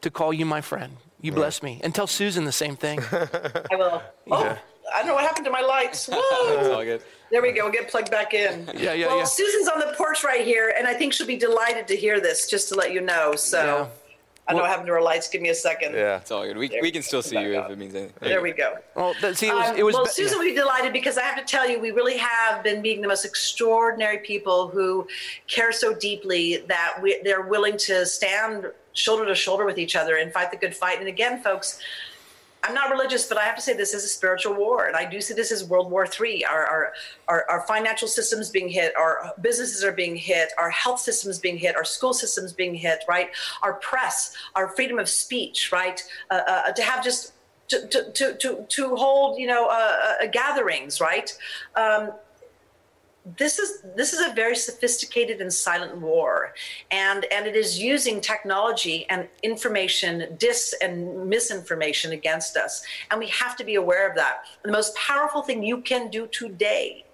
to call you my friend. You bless me. And tell Susan the same thing. I will. Oh, I don't know what happened to my lights. Whoa. There we go. We'll get plugged back in. Yeah, yeah, well, yeah. Susan's on the porch right here, and I think she'll be delighted to hear this, just to let you know. So Yeah. I know what happened to her lights. Give me a second. Yeah. It's all good. We, we can still see you if it means anything. There we go. Well, that, see, it was, Um, it was well, be- Susan would be delighted because I have to tell you, we really have been meeting the most extraordinary people who care so deeply that we, they're willing to stand shoulder to shoulder with each other and fight the good fight. And again, folks, I'm not religious, but I have to say this is a spiritual war, and I do see this as World War III. Our, our, our, our financial systems being hit, our businesses are being hit, our health systems being hit, our school systems being hit, right? Our press, our freedom of speech, right? Uh, uh, to have just to, to, to, to, to hold, you know, uh, uh, gatherings, right? Um, this is this is a very sophisticated and silent war and and it is using technology and information dis and misinformation against us and we have to be aware of that the most powerful thing you can do today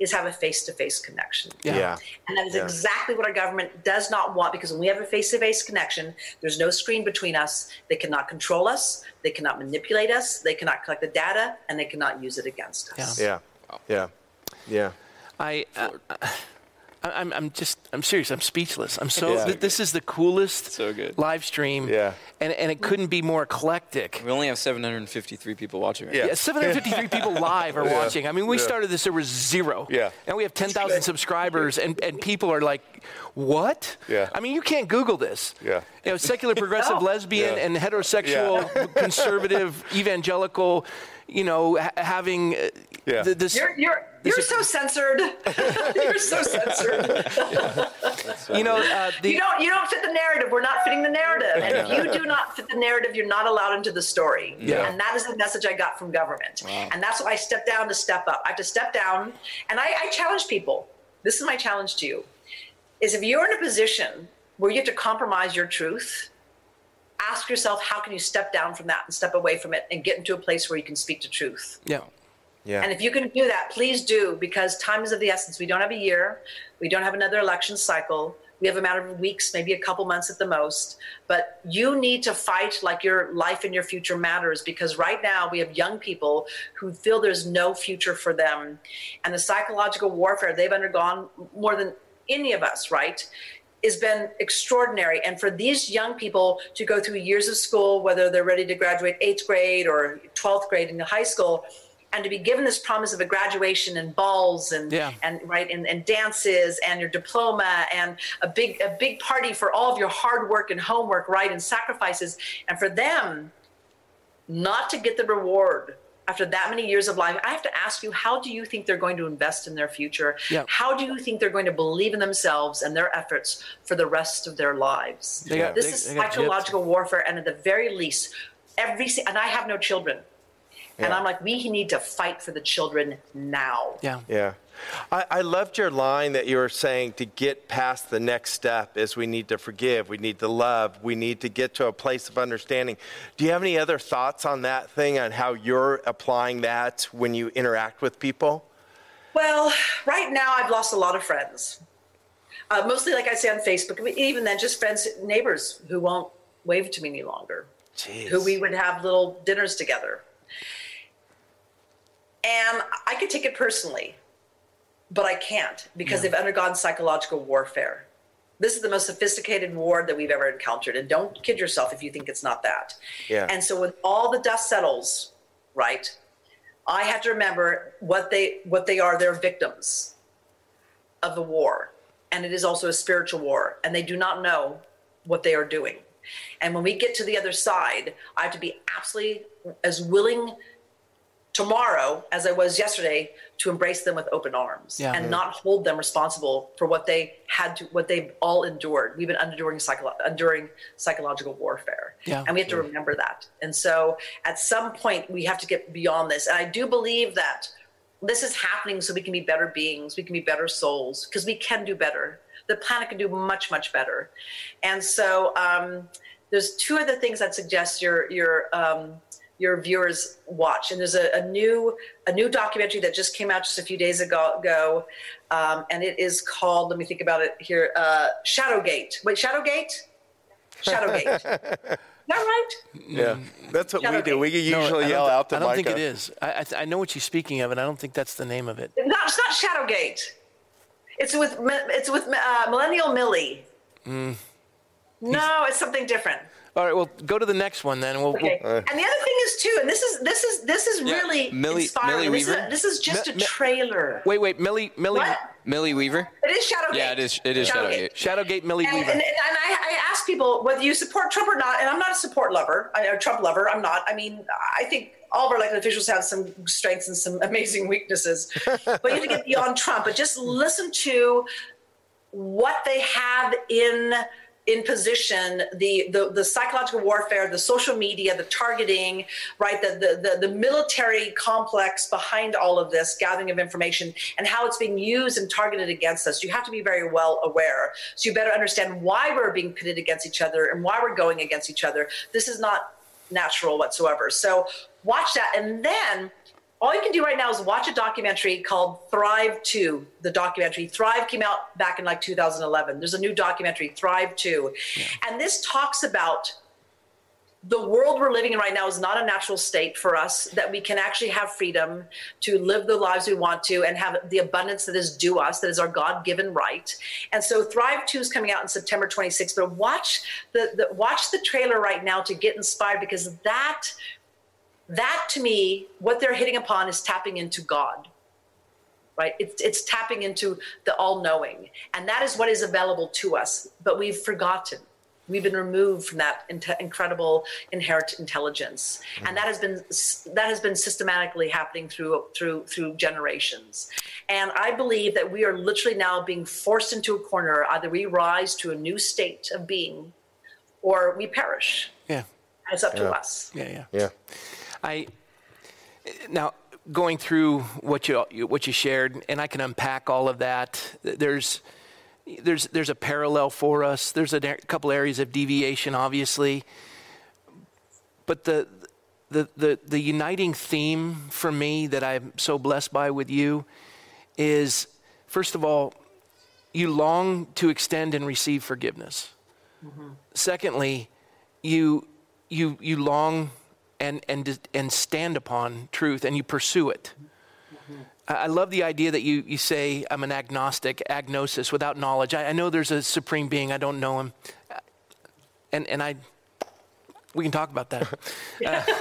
is have a face-to-face connection. Yeah. Yeah. And that is Yeah. exactly what our government does not want because when we have a face to face connection, there's no screen between us. They cannot control us, they cannot manipulate us, they cannot collect the data, and they cannot use it against us. Yeah. Yeah. Yeah. I, uh, I I'm, I'm just I'm serious. I'm speechless. I'm so Yeah. th- this is the coolest So good. live stream. Yeah. And and it couldn't be more eclectic. We only have 753 people watching right Yeah. Yeah, 753 people live are watching. I mean, we Yeah. started this, there was zero. Yeah. And we have 10,000 subscribers, and, and people are like, what? Yeah. I mean, you can't Google this. Yeah. You know, secular, progressive, No. lesbian, Yeah. and heterosexual, conservative, evangelical, you know, ha- having uh, Yeah. th- this. You're you're This you're is- so censored. you're so censored. you know, uh, the, You don't you don't fit the narrative. We're not fitting the narrative. And if you do not fit the narrative, you're not allowed into the story. Yeah. And that is the message I got from government. And that's why I stepped down to step up. I have to step down and I, I challenge people. This is my challenge to you. Is if you're in a position where you have to compromise your truth, ask yourself how can you step down from that and step away from it and get into a place where you can speak the truth. yeah. Yeah. And if you can do that, please do, because time is of the essence. We don't have a year, we don't have another election cycle. We have a matter of weeks, maybe a couple months at the most. But you need to fight like your life and your future matters because right now we have young people who feel there's no future for them. And the psychological warfare they've undergone more than any of us, right? has been extraordinary. And for these young people to go through years of school, whether they're ready to graduate eighth grade or 12th grade in high school, and to be given this promise of a graduation and balls and Yeah. and right and, and dances and your diploma and a big a big party for all of your hard work and homework, right, and sacrifices, and for them not to get the reward after that many years of life, I have to ask you, how do you think they're going to invest in their future? Yeah. How do you think they're going to believe in themselves and their efforts for the rest of their lives? Got- this they- is they psychological warfare, and at the very least, every and I have no children, and I'm like, we need to fight for the children now. Yeah. Yeah. I, I loved your line that you were saying to get past the next step is we need to forgive, we need to love, we need to get to a place of understanding. Do you have any other thoughts on that thing, on how you're applying that when you interact with people? Well, right now I've lost a lot of friends. Uh, mostly, like I say on Facebook, but even then, just friends, neighbors who won't wave to me any longer, Jeez. who we would have little dinners together. And I could take it personally, but I can't because they've undergone psychological warfare. This is the most sophisticated war that we've ever encountered. And don't kid yourself if you think it's not that. Yeah. And so when all the dust settles, right, I have to remember what they what they are. They're victims of the war, and it is also a spiritual war, and they do not know what they are doing. And when we get to the other side, I have to be absolutely as willing tomorrow as I was yesterday to embrace them with open arms Yeah. and not hold them responsible for what they had to what they've all endured. We've been enduring psycho- enduring psychological warfare. Yeah. And we have to remember that. And so at some point we have to get beyond this. And I do believe that this is happening so we can be better beings, we can be better souls, because we can do better. The planet can do much, much better. And so um, there's two other things I'd suggest your your um, your viewers watch. And there's a, a new a new documentary that just came out just a few days ago, ago um, and it is called. Let me think about it here. Uh, Shadowgate. Wait, Shadowgate. Shadowgate. Is that right? Yeah. That's what we Shadow do. We usually don't yell out to I don't think it is. I, I, th- I know what you're speaking of, and I don't think that's the name of it. No, it's not Shadowgate. It's with it's with uh, Millennial Millie. Mm. No, it's something different. All right, well, go to the next one then. We'll, we'll- Okay. and the other thing is too, and this is this is this is Yeah, really Millie- inspiring. Millie this, is, Weaver? this is just Mi- a trailer. wait, wait, Millie, Millie, What? Millie Weaver? It is Shadowgate. Yeah, it is. It is Shadowgate. Shadowgate, Millie And, Weaver. and, and I, I ask people whether you support Trump or not, and I'm not a support lover, I- a Trump lover. I'm not. I mean, I think all of our elected officials have some strengths and some amazing weaknesses, but you have to get beyond Trump. But just listen to what they have in in position the, the the psychological warfare the social media the targeting right the, the the the military complex behind all of this gathering of information and how it's being used and targeted against us. You have to be very well aware. So you better understand why we're being pitted against each other and why we're going against each other. This is not natural whatsoever. So watch that. And then all you can do right now is watch a documentary called Thrive 2. The documentary Thrive came out back in like 2011. There's a new documentary, Thrive 2. Yeah. And this talks about the world we're living in right now is not a natural state for us that we can actually have freedom to live the lives we want to and have the abundance that is due us that is our god-given right and so thrive 2 is coming out in september 26th but watch the, the watch the trailer right now to get inspired because that that to me what they're hitting upon is tapping into god right? It's, it's tapping into the all-knowing. And that is what is available to us but we've forgotten. We've been removed from that in- incredible inherent intelligence. Mm-hmm. and that has been that has been systematically happening through through through generations. And i believe that we are literally now being forced into a corner. Either we rise to a new state of being or we perish. Yeah. It's up yeah. to us. Yeah yeah. Yeah i now going through what you what you shared and i can unpack all of that there's there's, there's a parallel for us. There's a couple areas of deviation, obviously. But the, the, the, the uniting theme for me that I'm so blessed by with you is first of all, you long to extend and receive forgiveness. Mm-hmm. Secondly, you, you, you long and, and, and stand upon truth and you pursue it. I love the idea that you, you say, I'm an agnostic, agnosis, without knowledge. I, I know there's a supreme being, I don't know him. And, and I, we can talk about that.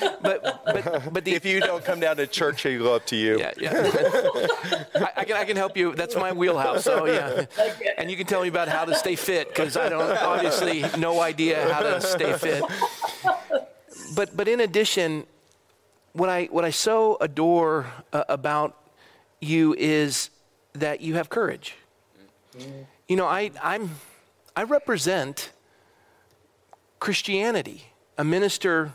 Uh, but, but, but the, if you don't come down to church, he'll go up to you. Yeah, yeah. I, I, can, I can help you. That's my wheelhouse. So, yeah. And you can tell me about how to stay fit because I don't, obviously, no idea how to stay fit. But, but in addition, what I, what I so adore uh, about you is that you have courage. You know, I, I'm, I represent Christianity, a minister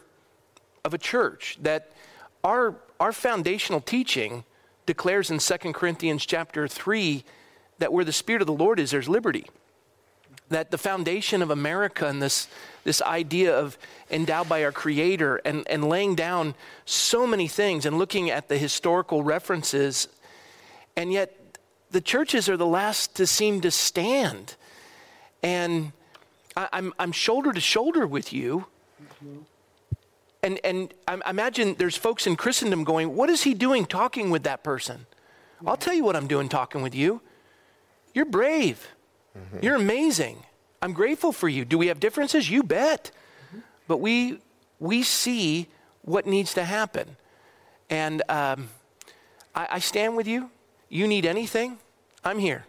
of a church that our, our foundational teaching declares in 2 Corinthians chapter 3 that where the Spirit of the Lord is, there's liberty. That the foundation of America and this this idea of endowed by our Creator and, and laying down so many things and looking at the historical references. And yet, the churches are the last to seem to stand. And I, am I'm, I'm shoulder to shoulder with you. And, and I imagine there's folks in Christendom going, What is he doing talking with that person? I'll tell you what I'm doing talking with you. You're brave. Mm-hmm. You're amazing. I'm grateful for you. Do we have differences? You bet. Mm-hmm. But we, we see what needs to happen. And um, I, I stand with you. You need anything, I'm here.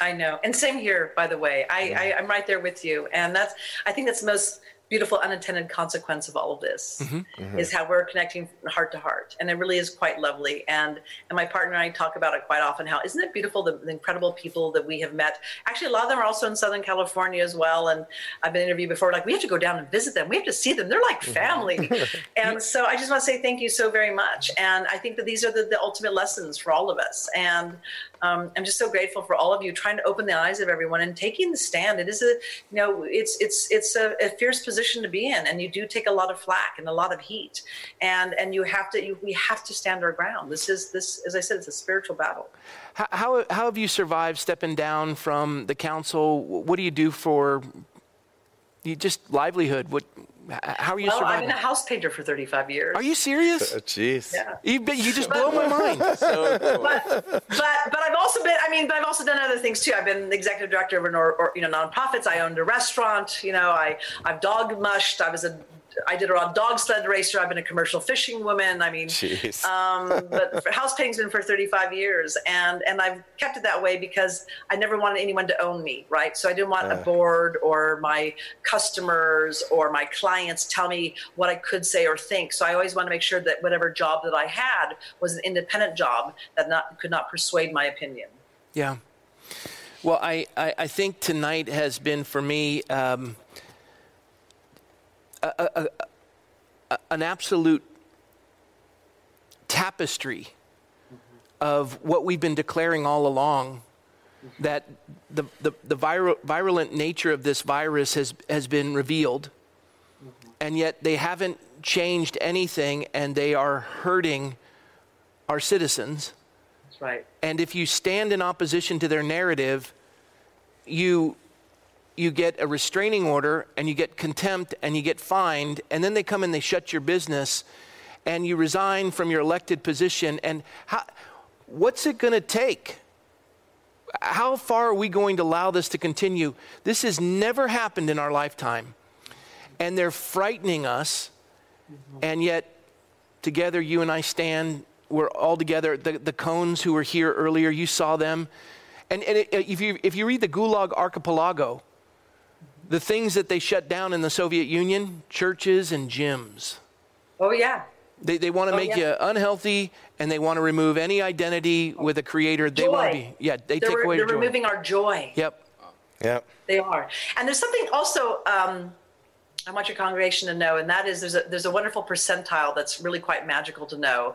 I know. And same here, by the way. I, I, am right there with you. And that's, I think that's the most beautiful unintended consequence of all of this mm-hmm. Mm-hmm. is how we're connecting heart to heart and it really is quite lovely and and my partner and i talk about it quite often how isn't it beautiful the, the, incredible people that we have met actually a lot of them are also in southern california as well and i've been interviewed before like we have to go down and visit them we have to see them they're like mm-hmm. family and so i just want to say thank you so very much and i think that these are the, the ultimate lessons for all of us and um, I'm just so grateful for all of you trying to open the eyes of everyone and taking the stand. It is a, you know, it's it's it's a, a, fierce position to be in, and you do take a lot of flack and a lot of heat, and and you have to, you, we have to stand our ground. This is this, as I said, it's a spiritual battle. How, how, how have you survived stepping down from the council? What do you do for you just livelihood? What how are you well, surviving? I've been a house painter for 35 years. Are you serious? Uh, jeez. yeah. You, you just blow my mind. so cool. but, but, but I've also been, I mean, but I've also done other things too. I've been the executive director of an or, or you know, nonprofits. I owned a restaurant. You know, I, I've dog mushed. I was a I did a dog sled racer. I've been a commercial fishing woman. I mean, um, but house painting's been for 35 years, and and I've kept it that way because I never wanted anyone to own me, right? So I didn't want uh. a board or my customers or my clients tell me what I could say or think. So I always want to make sure that whatever job that I had was an independent job that not could not persuade my opinion. Yeah. Well, I, I, I think tonight has been for me. Um, a, a, an absolute tapestry of what we've been declaring all along that the, the, the virulent nature of this virus has, has been revealed, and yet they haven't changed anything and they are hurting our citizens. That's right. And if you stand in opposition to their narrative, you you get a restraining order and you get contempt and you get fined and then they come and they shut your business and you resign from your elected position. And how, what's it going to take? How far are we going to allow this to continue? This has never happened in our lifetime. And they're frightening us. And yet together you and i stand. We're all together. The, the cones who were here earlier you saw them. And, and it, if, you, if you read the gulag archipelago the things that they shut down in the Soviet Union, churches and gyms. Oh, yeah. They, they want to Oh, make yeah. you unhealthy and they want to remove any identity with a creator. They want to be, yeah, they They're, take away they're your joy. removing our joy. Yep. Yep. They are. And there's something also um, I want your congregation to know, and that is there's a, there's a wonderful percentile that's really quite magical to know.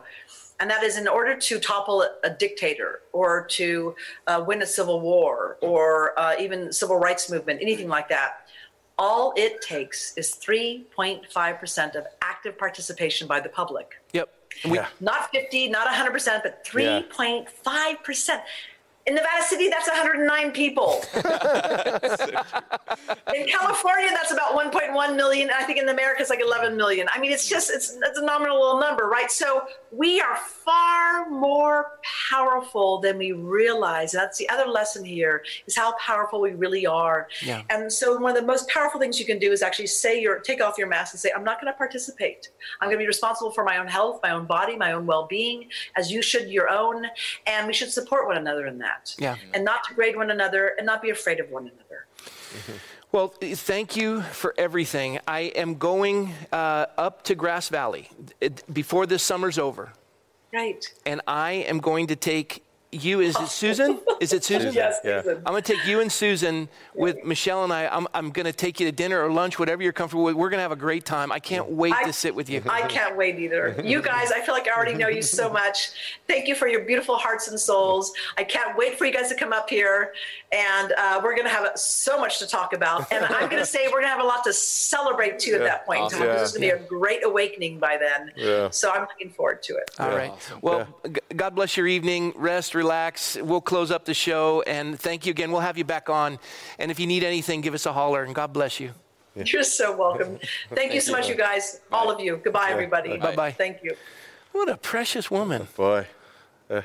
And that is in order to topple a, a dictator or to uh, win a civil war or uh, even civil rights movement, anything like that, all it takes is 3.5% of active participation by the public. Yep. We, Yeah. Not 50, not 100%, but 3.5%. In Nevada City, that's 109 people. in California, that's about 1.1 million. I think in America, it's like 11 million. I mean, it's just, it's, it's a nominal little number, right? So we are far more powerful than we realize. That's the other lesson here is how powerful we really are. Yeah. And so one of the most powerful things you can do is actually say your, take off your mask and say, I'm not going to participate. I'm going to be responsible for my own health, my own body, my own well-being, as you should your own. And we should support one another in that. Yeah. And not degrade one another and not be afraid of one another. well, thank you for everything. I am going uh, up to Grass Valley before this summer's over. Right. And I am going to take you. Is it Susan? Is it Susan? Yes, Yeah. Susan. I'm going to take you and Susan with Michelle and I. I'm, I'm going to take you to dinner or lunch, whatever you're comfortable with. We're going to have a great time. I can't wait I- to sit with you. I can't wait either. You guys, I feel like I already know you so much. Thank you for your beautiful hearts and souls. I can't wait for you guys to come up here, and uh, we're going to have so much to talk about. And I'm going to say we're going to have a lot to celebrate too at that point in time. Awesome. This is going to be a great awakening by then. Yeah. So I'm looking forward to it. All right. Well, g- God bless your evening. Rest, relax. We'll close up the show. And thank you again. We'll have you back on. And if you need anything, give us a holler. And God bless you. You're so welcome. Thank you so much, you guys, all of you. Goodbye, everybody. Bye-bye. Thank you. What a precious woman. Boy. I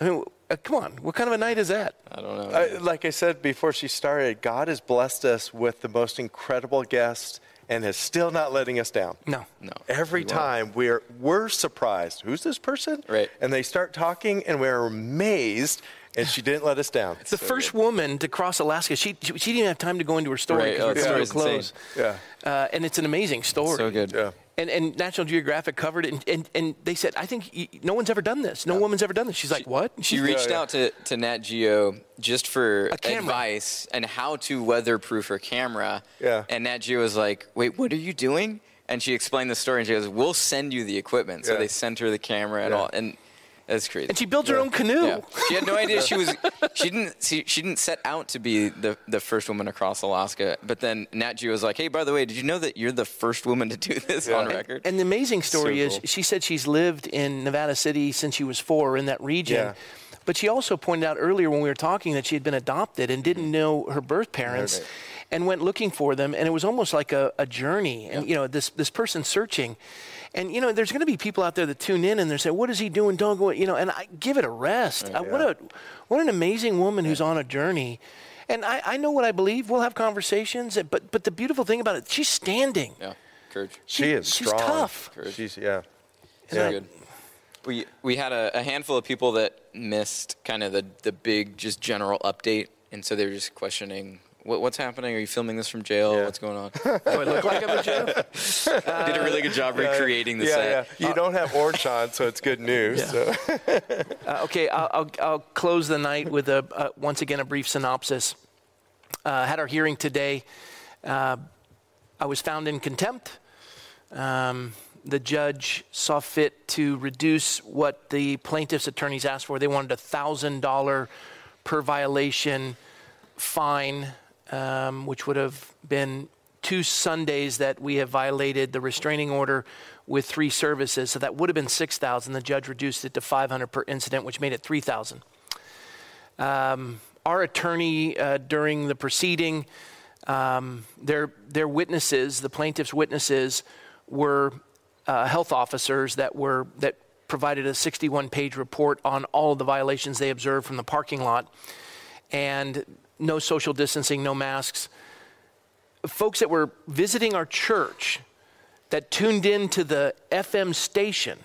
mean, uh, come on. What kind of a night is that? I don't know. I, like I said before she started, God has blessed us with the most incredible guests and is still not letting us down. No. no. Every time we're we're surprised. Who's this person? Right. And they start talking, and we're amazed. And she didn't let us down. It's the first woman to cross Alaska, she, she, she didn't have time to go into her story Right. because Oh, we're the coming to a story's close. insane. Yeah. Uh, and it's an amazing story. So good. Yeah. And, and National Geographic covered it, and, and, and they said, I think no one's ever done this. No woman's ever done this. She's like, what? She reached yeah. out to, to Nat Geo just for advice and how to weatherproof her camera. Yeah. And Nat Geo was like, wait, what are you doing? And she explained the story and she goes, we'll send you the equipment. So Yeah. they sent her the camera and all. And that's crazy. and she built her own canoe. yeah. She had no idea she was. She didn't. She, she didn't set out to be the, the first woman across Alaska. But then Nat Geo was like, "Hey, by the way, did you know that you're the first woman to do this on record?" And the amazing story So is, cool. she said she's lived in Nevada City since she was four in that region. Yeah. But she also pointed out earlier when we were talking that she had been adopted and didn't mm-hmm. know her birth parents Right. and went looking for them. And it was almost like a, a journey. And, you know, this, this person searching. And, you know, there's going to be people out there that tune in and they say, what is he doing? Don't go, you know, and I give it a rest. Uh, what, a, what an amazing woman who's on a journey. And I, I know what I believe. We'll have conversations. But, but the beautiful thing about it, she's standing. yeah, courage. She is she's strong. tough. She's yeah. So Yeah. good. We we had a, a handful of people that missed kind of the the big just general update, and so they were just questioning. What, what's happening? Are you filming this from jail? Yeah. What's going on? Do I look like I'm in jail? Did a really good job recreating the yeah, set. yeah. You don't have orange on, so it's good news. Yeah. So. Uh, okay, I'll, I'll, I'll close the night with a uh, once again a brief synopsis. Uh, had our hearing today. Uh, I was found in contempt. Um, the judge saw fit to reduce what the plaintiff's attorneys asked for. They wanted a thousand dollar per violation fine, um, which would have been two Sundays that we have violated the restraining order. with three services. So that would have been 6,000. The judge reduced it to 500 per incident, which made it 3,000. Um, our attorney uh, during the proceeding, um, their, their witnesses, the plaintiff's witnesses, were uh, health officers that were that provided a 61 page report on all of the violations they observed from the parking lot and no social distancing, no masks. Folks that were visiting our church that tuned in to the FM station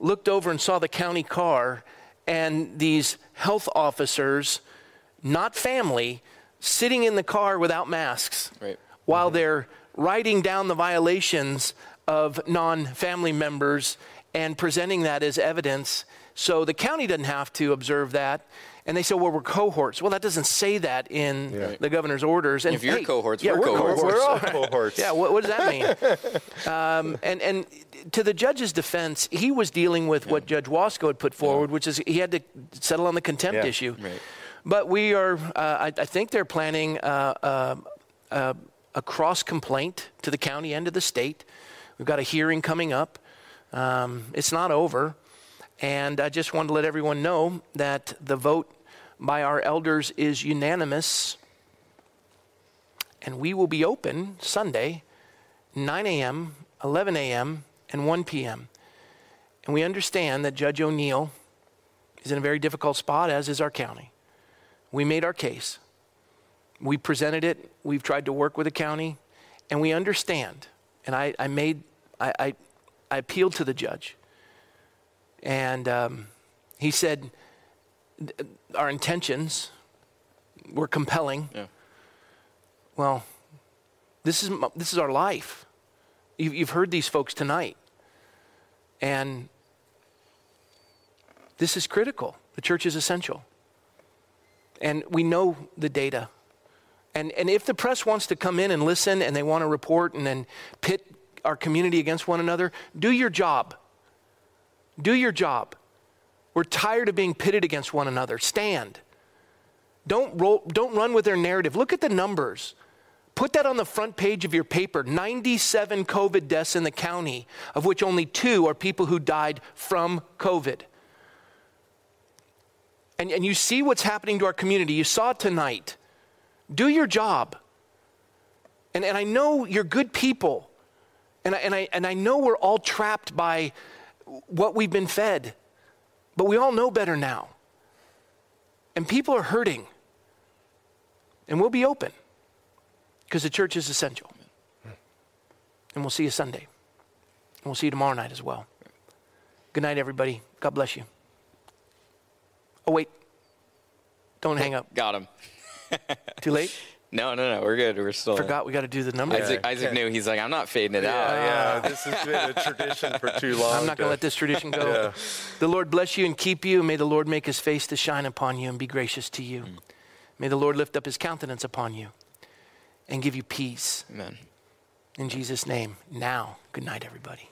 looked over and saw the county car and these health officers, not family, sitting in the car without masks Right. while mm-hmm. they're writing down the violations of non family members and presenting that as evidence. So the county doesn't have to observe that. And they say, well, we're cohorts. Well, that doesn't say that in yeah. the governor's orders. And if you're hey, cohorts, yeah, we're, we're cohorts. We're all cohorts. yeah, what, what, does that mean? um, and, and to the judge's defense, he was dealing with yeah. what Judge Guasco had put forward, yeah. which is he had to settle on the contempt issue. Right. But we are, uh, I, I, think they're planning uh, uh, uh a cross complaint to the county and to the state. We've got a hearing coming up. Um, it's not over. And I just wanted to let everyone know that the vote by our elders is unanimous. And we will be open Sunday, 9 a.m., 11 a.m., and 1 p.m. And we understand that Judge O'Neill is in a very difficult spot, as is our county. We made our case. We presented it. We've tried to work with the county. And we understand. And I, I made I, I, I appealed to the judge. And um, he said, our intentions were compelling. Yeah. Well, this is, this is our life. You, you've heard these folks tonight. And this is critical. The church is essential. And we know the data. And, and if the press wants to come in and listen and they want to report and then pit our community against one another, do your job. Do your job. We're tired of being pitted against one another. Stand. Don't, roll, don't run with their narrative. Look at the numbers. Put that on the front page of your paper 97 COVID deaths in the county, of which only two are people who died from COVID. And, and you see what's happening to our community. You saw it tonight. Do your job. And, and I know you're good people. And I, and, I, and I know we're all trapped by what we've been fed, but we all know better now. And people are hurting. And we'll be open because the church is essential. And we'll see you Sunday. And we'll see you tomorrow night as well. Good night, everybody. God bless you. Oh, wait. Don't hang up. Got him. Too late? No, no, no. We're good. We're still. Forgot we got to do the numbers. Isaac, Isaac okay. knew. He's like, I'm not fading it yeah, out. Yeah, this has been a tradition for too long. I'm not going to let this tradition go. Yeah. The Lord bless you and keep you. May the Lord make his face to shine upon you and be gracious to you. Mm. May the Lord lift up his countenance upon you and give you peace. Amen. In Jesus' name. Now, good night, everybody.